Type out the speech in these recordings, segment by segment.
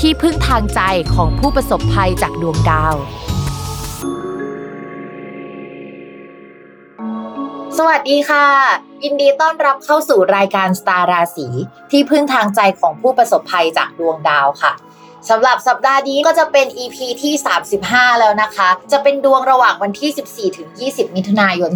ที่พึ่งทางใจของผู้ประสบภัยจากดวงดาว สวัสดีค่ะ ยินดีต้อนรับเข้าสู่รายการสตาร์ราศีที่พึ่งทางใจของผู้ประสบภัยจากดวงดาวค่ะสำหรับสัปดาห์นี้ก็จะเป็น EP ที่ 35 แล้วนะคะ จะเป็นดวงระหว่างวันที่ 14 ถึง 20 มิถุนายน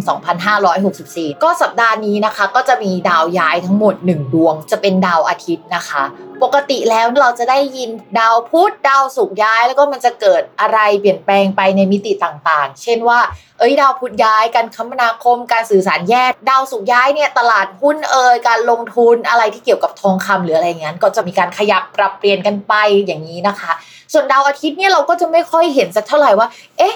2564 ก็สัปดาห์นี้นะคะ ก็จะมีดาวย้ายทั้งหมด 1 ดวง จะเป็นดาวอาทิตย์นะคะ ปกติแล้วเราจะได้ยินดาวพุธดาวศุกร์ย้าย แล้วก็มันจะเกิดอะไรเปลี่ยนแปลงไปในมิติต่างๆ เช่นว่า เอ้ยดาวพุธย้ายการคมนาคม การสื่อสารแยกดาวศุกร์ย้ายเนี่ยตลาดหุ้นเอ่ยการลงทุนอะไรที่เกี่ยวกับทองคำหรืออะไรเงี้ยก็จะมีการขยับปรับเปลี่ยนกันไปอย่างนี้นะคะ ส่วนดาวอาทิตย์เนี่ยเราก็จะไม่ค่อยเห็นสักเท่าไหร่ว่า เอ๊ะ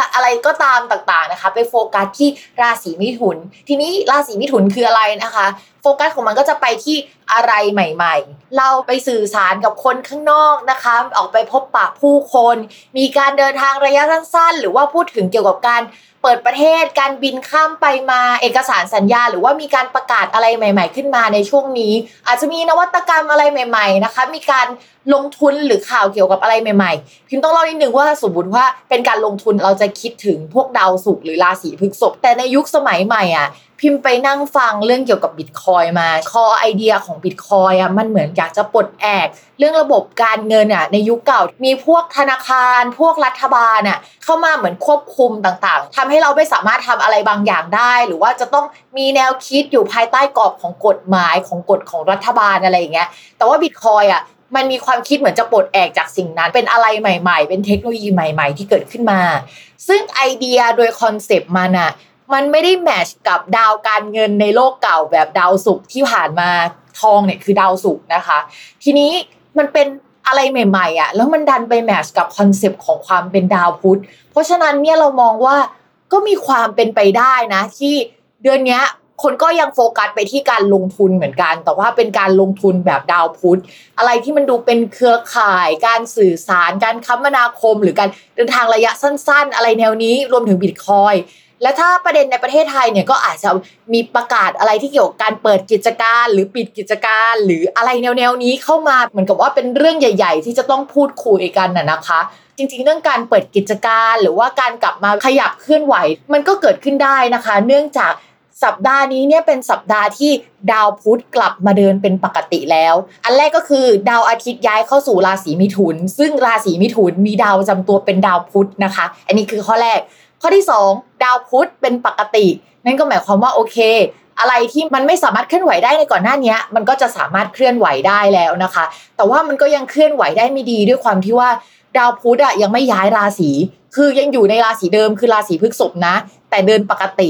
อะไรก็ตามต่างๆนะคะ ไปโฟกัสที่ราศีมิถุน ทีนี้ราศีมิถุนคืออะไรนะคะ โฟกัสของมันก็จะไปที่อะไรใหม่ ๆ เราไปสื่อสารกับคนข้างนอกนะคะ ออกไปพบปะผู้คน มีการเดินทางระยะสั้นๆ หรือว่าพูดถึงเกี่ยวกับการเปิดประเทศการบินข้ามไปมาเอกสารสัญญา หรือว่ามีการประกาศอะไรใหม่ ๆ ขึ้นมาในช่วงนี้ อาจจะมีนวัตกรรมอะไรใหม่ ๆ นะคะ มีการลงทุนหรือข่าวเกี่ยวกับอะไรใหม่ๆ พิมต้องเล่านิดนึงว่าสมมติว่าเป็นการลงทุนเราจะคิดถึงพวกดาวศุกร์หรือราศีพฤษภแต่ในยุคสมัยใหม่อะพิมพ์ไปนั่งฟังเรื่องเกี่ยวกับบิตคอยมา คอไอเดียของบิตคอยอะมันเหมือนอยากจะปลดแอก เรื่องระบบการเงินอะในยุคเก่ามีพวกธนาคาร พวกรัฐบาลอะเข้ามาเหมือนควบคุมต่างๆทำให้เราไม่สามารถทำอะไรบางอย่างได้ หรือว่าจะต้องมีแนวคิดอยู่ภายใต้กรอบของกฎหมายของกฎของรัฐบาลอะไรอย่างเงี้ยแต่ว่าบิตคอยอะ มันมีความคิดเหมือนจะปลดแอกจากสิ่งนั้น เป็นอะไรใหม่ ๆ เป็นเทคโนโลยีใหม่ ๆ ที่เกิดขึ้นมา ซึ่งไอเดียโดยคอนเซปต์มันอะมันไม่ได้แมชกับดาวการเงินในโลกเก่าแบบดาวศุกร์ที่ผ่านมาทองเนี่ยคือดาวศุกร์นะคะ ทีนี้มันเป็นอะไรใหม่ๆอะแล้วมันดันไป match กับ concept ของความเป็นดาวพุธเพราะฉะนั้นเนี่ยเรามองว่าก็มีความเป็นไปได้นะ ที่เดือนนี้ คนก็ยังโฟกัสไปที่การลงทุนเหมือนกัน แต่ว่าเป็นการลงทุนแบบดาวพุธ อะไรที่มันดูเป็นเครือข่าย การสื่อสาร การคมนาคม หรือการเดินทางระยะสั้น ๆ อะไรแนวนี้รวมถึงบิตคอยและถ้าประเด็นในประเทศไทยเนี่ยก็อาจจะมีประกาศอะไรที่เกี่ยวกับการเปิดกิจการ หรือปิดกิจการ หรืออะไรแนวๆนี้เข้ามาเหมือนกับว่าเป็นเรื่องใหญ่ ๆ ที่จะต้องพูดคุยกันน่ะนะคะ จริงๆ เรื่องการเปิดกิจการ หรือว่าการกลับมาขยับเคลื่อนไหว มันก็เกิดขึ้นได้นะคะ เนื่องจาก สัปดาห์นี้เนี่ยเป็นสัปดาห์ที่ดาวพุธกลับมาเดินเป็นปกติแล้ว อันแรกก็คือดาวอาทิตย์ย้ายเข้าสู่ราศีมิถุน ซึ่งราศีมิถุนมีดาวจำตัวเป็นดาวพุธนะคะ อันนี้คือข้อแรก ข้อที่ 2 ดาวพุธเป็นปกติ นั่นก็หมายความว่าโอเค อะไรที่มันไม่สามารถเคลื่อนไหวได้ในก่อนหน้านี้มันก็จะสามารถเคลื่อนไหวได้แล้วนะคะ แต่ว่ามันก็ยังเคลื่อนไหวได้ไม่ดีด้วยความที่ว่าดาวพุธอะยังไม่ย้ายราศี คือยังอยู่ในราศีเดิมคือราศีพฤษภนะ แต่เดินปกติ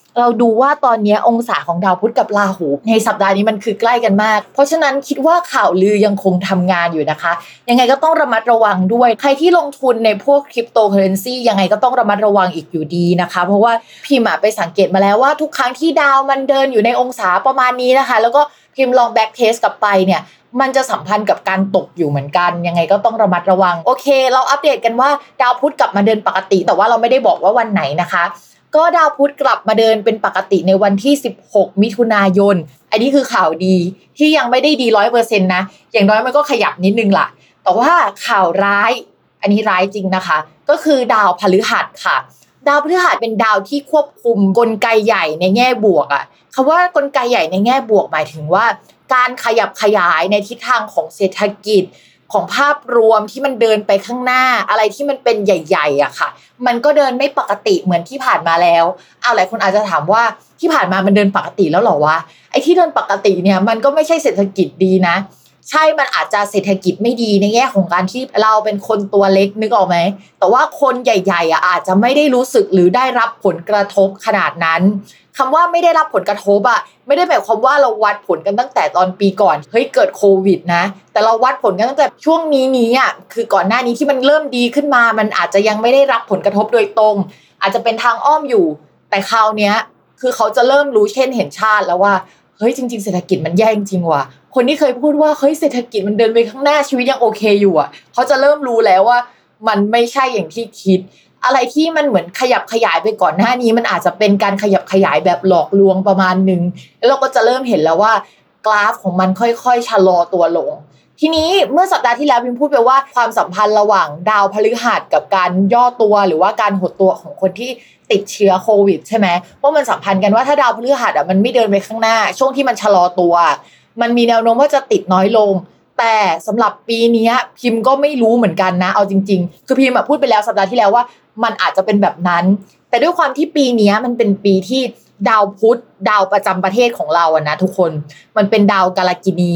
เราดูว่าตอนนี้องศาของดาวพุธกับราหู ในสัปดาห์นี้มันคือใกล้กันมาก เพราะฉะนั้นคิดว่าข่าวลือยังคงทำงานอยู่นะคะ ยังไงก็ต้องระมัดระวังด้วย ใครที่ลงทุนในพวกคริปโตเคอเรนซียังไงก็ต้องระมัดระวังอีกอยู่ดีนะคะ เพราะว่าพิมพ์ไปสังเกตมาแล้วว่าทุกครั้งที่ดาวมันเดินอยู่ในองศาประมาณนี้นะคะ แล้วก็พิมพ์ลอง backtest กลับไปเนี่ยมันจะสัมพันธ์กับการตกอยู่เหมือนกัน ยังไงก็ต้องระมัดระวัง โอเค เราอัปเดตกันว่าดาวพุธกลับมาเดินปกติ แต่ว่าเราไม่ได้บอกว่าวันไหนนะคะ ก็ดาวพุธกลับมาเดินเป็นปกติในวันที่ 16 มิถุนายน อันนี้คือข่าวดีที่ยังไม่ได้ดีร้อยเปอร์เซ็นต์นะ อย่างน้อยมันก็ขยับนิดนึงล่ะ แต่ว่าข่าวร้าย อันนี้ร้ายจริงนะคะ ก็คือดาวพฤหัสค่ะ ดาวพฤหัสเป็นดาวที่ควบคุมกลไกใหญ่ในแง่บวกอะคำว่ากลไกใหญ่ในแง่บวกหมายถึงว่า การขยับขยายในทิศทางของเศรษฐกิจ ของภาพรวมที่มันเดินไปข้างหน้าอะไรที่มันเป็นใหญ่ๆอะค่ะ มันก็เดินไม่ปกติเหมือนที่ผ่านมาแล้วเอาหลายคนอาจจะถามว่าที่ผ่านมามันเดินปกติแล้วหรอวะไอ้ที่เดินปกติเนี่ยมันก็ไม่ใช่เศรษฐกิจดีนะ ใช่มันอาจจะเศรษฐกิจไม่ดีในแง่ของการที่เราเป็นคนตัวเล็กนึกออกไหม แต่ว่าคนใหญ่ๆอะอาจจะไม่ได้รู้สึกหรือได้รับผลกระทบขนาดนั้นคำว่าไม่ได้รับผลกระทบอะไม่ได้หมายความว่าเราวัดผลกันตั้งแต่ตอนปีก่อนเฮ้ยเกิดโควิดนะ แต่เราวัดผลกันตั้งแต่ช่วงนี้นี้อะคือก่อนหน้านี้ที่มันเริ่มดีขึ้นมา มันอาจจะยังไม่ได้รับผลกระทบโดยตรง อาจจะเป็นทางอ้อมอยู่ แต่คราวเนี้ยคือเขาจะเริ่มรู้เช่นเห็นชาติแล้วว่าเฮ้ยจริง ๆ เศรษฐกิจมันแย่จริงว่ะ คนที่เคยพูดว่าเฮ้ยเศรษฐกิจมันเดินไปข้างหน้าชีวิตยังโอเคอยู่อะเขาจะเริ่มรู้แล้วว่า มันไม่ใช่อย่างที่คิด อะไรที่มันเหมือนขยับขยายไปก่อนหน้านี้ มันอาจจะเป็นการขยับขยายแบบหลอกลวงประมาณหนึ่งแล้วเราก็จะเริ่มเห็นแล้วว่ากราฟของมันค่อยๆชะลอตัวลงทีนี้เมื่อสัปดาห์ที่แล้วพิมพูดไปว่าความสัมพันธ์ระหว่างดาวพฤหัสกับการย่อตัวหรือว่าการหดตัวของคนที่ติดเชื้อโควิดใช่ไหมว่ามันสัมพันธ์กันว่าถ้าดาวพฤหัสอะมันไม่เดินไปข้างหน้า ช่วงที่มันชะลอตัว มันมีแนวโน้มว่าจะติดน้อยลง แต่สำหรับปีนี้พิมพ์ก็ไม่รู้เหมือนกันนะ เอาจริง ๆ คือพิมพ์พูดไปแล้วสัปดาห์ที่แล้วว่า มันอาจจะเป็นแบบนั้น แต่ด้วยความที่ปีนี้มันเป็นปีที่ดาวพุธดาวประจำประเทศของเราอะนะทุกคน มันเป็นดาวกาลกินี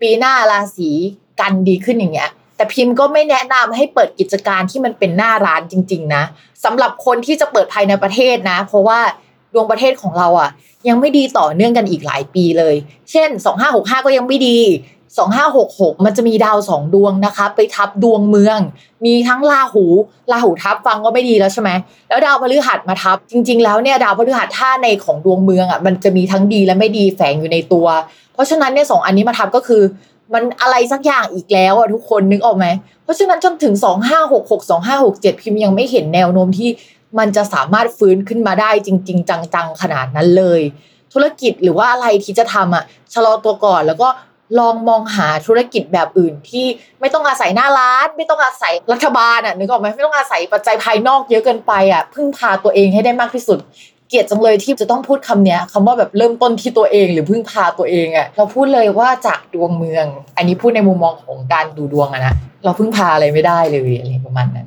ปีหน้าราศีกันดีขึ้นอย่างเงี้ยแต่พิมพ์ก็ไม่แนะนำให้เปิดกิจการที่มันเป็นหน้าร้านจริง ๆ นะสำหรับคนที่จะเปิดภายในประเทศนะ เพราะว่าดวงประเทศของเราอะ ยังไม่ดีต่อเนื่องกันอีกหลายปีเลย เช่น 2565 ก็ยังไม่ดี 2566 มันจะมีดาวสองดวงนะคะ ไปทับดวงเมือง มีทั้งราหูราหูทับฟังก็ไม่ดีแล้วใช่ไหมแล้วดาวพฤหัสมาทับ จริง ๆ แล้วเนี่ยดาวพฤหัสท่าในของดวงเมืองอะมันจะมีทั้งดีและไม่ดีแฝงอยู่ในตัว เพราะฉะนั้นเนี่ยสองอันนี้มาทับก็คือ มันอะไรสักอย่างอีกแล้วอะทุกคนนึกออกไหมเพราะฉะนั้นจนถึง 2566 2567 พิมพ์ยังไม่เห็นแนวโน้มที่มันจะสามารถฟื้นขึ้นมาได้จริง ๆ จังๆขนาดนั้นเลย ธุรกิจหรือว่าอะไรที่จะทำอะชะลอตัวก่อนแล้วก็ ลองมองหาธุรกิจแบบอื่นที่ไม่ต้องอาศัยหน้าร้าน ไม่ต้องอาศัยรัฐบาลอะนึกออกไหมไม่ต้องอาศัยปัจจัยภายนอกเยอะเกินไปอะพึ่งพาตัวเองให้ได้มากที่สุด เกลียดจังเลยที่จะต้องพูดคำนี้คำว่าแบบเริ่มต้นที่ตัวเองหรือพึ่งพาตัวเองอะเราพูดเลยว่าจากดวงเมือง อันนี้พูดในมุมมองของการดูดวงอะนะเราพึ่งพาอะไรไม่ได้เลยอะไรประมาณนั้น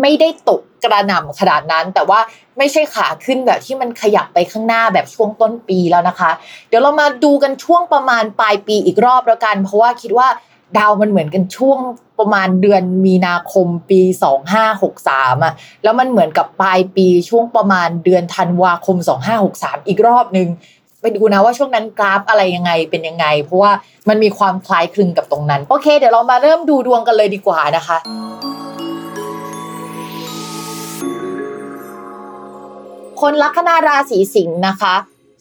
ไม่ได้ตกกระหน่ำขนาดนั้น แต่ว่าไม่ใช่ขาขึ้นแบบที่มันขยับไปข้างหน้าแบบช่วงต้นปีแล้วนะคะ เดี๋ยวเรามาดูกันช่วงประมาณปลายปีอีกรอบแล้วกัน เพราะว่าคิดว่าดาวมันเหมือนกันช่วงประมาณเดือนมีนาคมปี 2563อะแล้วมันเหมือนกับปลายปีช่วงประมาณเดือนธันวาคม 2563 อีกรอบหนึ่งไปดูนะว่าช่วงนั้นกราฟอะไรยังไงเป็นยังไง เพราะว่ามันมีความคล้ายคลึงกับตรงนั้น โอเค เดี๋ยวเรามาเริ่มดูดวงกันเลยดีกว่านะคะ คนลัคนาราศีสิงห์นะคะ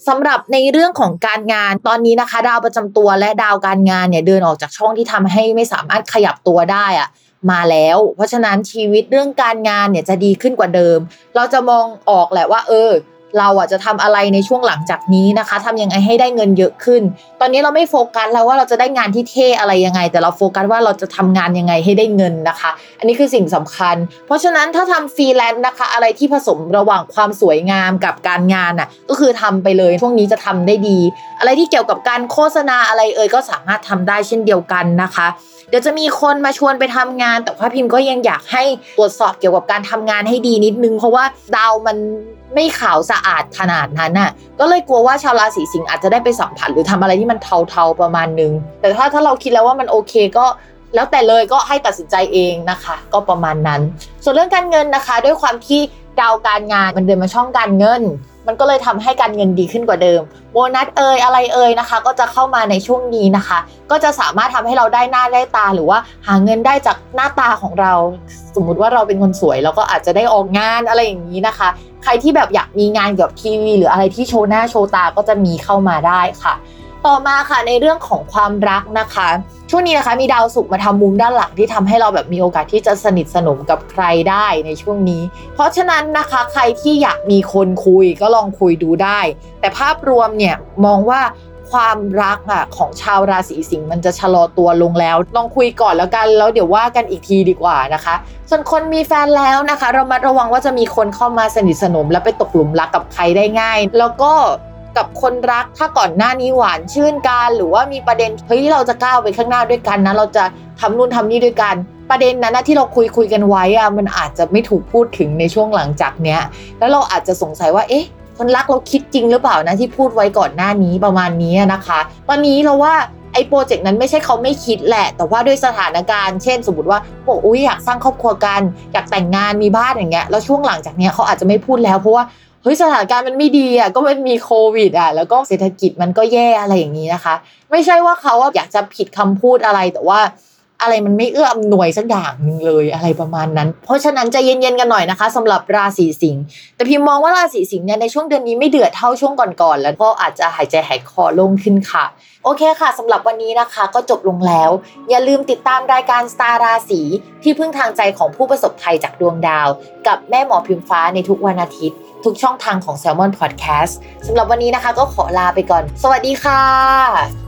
สำหรับในเรื่องของการงานตอนนี้นะคะ ดาวประจำตัวและดาวการงานเนี่ยเดินออกจากช่องที่ทำให้ไม่สามารถขยับตัวได้อะมาแล้ว เพราะฉะนั้นชีวิตเรื่องการงานเนี่ยจะดีขึ้นกว่าเดิม เราจะมองออกแหละว่า เออ เราอะจะทำอะไรในช่วงหลังจากนี้นะคะทำยังไงให้ได้เงินเยอะขึ้น ตอนนี้เราไม่โฟกัสแล้วว่าเราจะได้งานที่เท่อะไรยังไง แต่เราโฟกัสว่าเราจะทำงานยังไงให้ได้เงินนะคะ อันนี้คือสิ่งสำคัญ เพราะฉะนั้นถ้าทำฟรีแลนซ์นะคะ อะไรที่ผสมระหว่างความสวยงามกับการงานอะก็คือทำไปเลยช่วงนี้จะทำได้ดี อะไรที่เกี่ยวกับการโฆษณาอะไรเอยก็สามารถทำได้เช่นเดียวกันนะคะ ดี๋ยวจะมีคนมาชวนไปทำงาน แต่ว่าพิมพ์ก็ยังอยากให้ตรวจสอบเกี่ยวกับการทำงานให้ดีนิดนึง เพราะว่าดาวมันไม่ขาวสะอาดขนาดนั้นน่ะ ก็เลยกลัวว่าชาวราศีสิงห์อาจจะได้ไปสัมผัสหรือทำอะไรที่มันเทาๆประมาณนึง แต่ถ้าถ้าเราคิดแล้วว่ามันโอเคก็แล้วแต่เลยก็ให้ตัดสินใจเองนะคะ ก็ประมาณนั้น ส่วนเรื่องการเงินนะคะ ด้วยความที่ดาวการงานมันเดินมาช่องการเงิน มันก็เลยทำให้การเงินดีขึ้นกว่าเดิม โบนัสเอ่ยอะไรเอ่ยนะคะ ก็จะเข้ามาในช่วงนี้นะคะ ก็จะสามารถทำให้เราได้หน้าได้ตาหรือว่าหาเงินได้จากหน้าตาของเรา สมมุติว่าเราเป็นคนสวยเราก็อาจจะได้ออกงานอะไรอย่างนี้นะคะ ใครที่แบบอยากมีงานเกี่ยวกับทีวีหรืออะไรที่โชว์หน้าโชว์ตาก็จะมีเข้ามาได้ค่ะ ต่อมาค่ะในเรื่องของความรักนะคะ ช่วงนี้นะคะมีดาวศุกร์มาทำมุมด้านหลังที่ทำให้เราแบบมีโอกาสที่จะสนิทสนมกับใครได้ในช่วงนี้ เพราะฉะนั้นนะคะใครที่อยากมีคนคุยก็ลองคุยดูได้ แต่ภาพรวมเนี่ยมองว่าความรักอะของชาวราศีสิงห์มันจะชะลอตัวลงแล้ว ลองคุยก่อนแล้วกัน แล้วเดี๋ยวว่ากันอีกทีดีกว่านะคะ ส่วนคนมีแฟนแล้วนะคะ เรามาระวังว่าจะมีคนเข้ามาสนิทสนม และไปตกหลุมรักกับใครได้ง่าย แล้วก็ กับคนรักถ้าก่อนหน้านี้หวานชื่นกันหรือว่ามีประเด็นเฮ้ยเราจะก้าวไปข้างหน้าด้วยกันนะเราจะทำนู่นทำนี่ด้วยกันประเด็นนั้นนะที่เราคุยคุยกันไว้อะมันอาจจะไม่ถูกพูดถึงในช่วงหลังจากเนี้ย แล้วเราอาจจะสงสัยว่าเอ๊ะคนรักเราคิดจริงหรือเปล่านะที่พูดไว้ก่อนหน้านี้ประมาณนี้นะคะ ตอนนี้เราว่าไอ้โปรเจกต์นั้นไม่ใช่เขาไม่คิดแหละ แต่ว่าด้วยสถานการณ์ เช่น สมมติว่าบอกอุ้ยอยากสร้างครอบครัวกัน อยากแต่งงานมีบ้านอย่างเงี้ย แล้วช่วงหลังจากเนี้ยเขาอาจจะไม่พูดแล้วเพราะว่า เฮ้ยสถานการณ์มันไม่ดีอะก็มันมีโควิดอะแล้วก็เศรษฐกิจมันก็แย่อะไรอย่างนี้นะคะ ไม่ใช่ว่าเขาอยากจะผิดคำพูดอะไรแต่ว่า อะไรมันไม่เอื้ออำนวยสักอย่างหนึงเลยอะไรประมาณนั้น เพราะฉะนั้นใจะเย็นๆกันหน่อยนะคะสำหรับราศีสิงห์แต่พิมมองว่าราศีสิงห์เนี่ยในช่วงเดือนนี้ไม่เดือดเท่าช่วงก่อนๆแล้วก็อาจจะหายใจหายคอโล่งขึ้นค่ะ โอเคค่ะสำหรับวันนี้นะคะ ก็จบลงแล้ว อย่าลืมติดตามรายการสตาร์ราศีที่พึ่งทางใจของผู้ประสบภัยจากดวงดาว กับแม่หมอพิมฟ้าในทุกวันอาทิตย์ ทุกช่องทางของ Salmon Podcast สำหรับวันนี้นะคะ ก็ขอลาไปก่อน สวัสดีค่ะ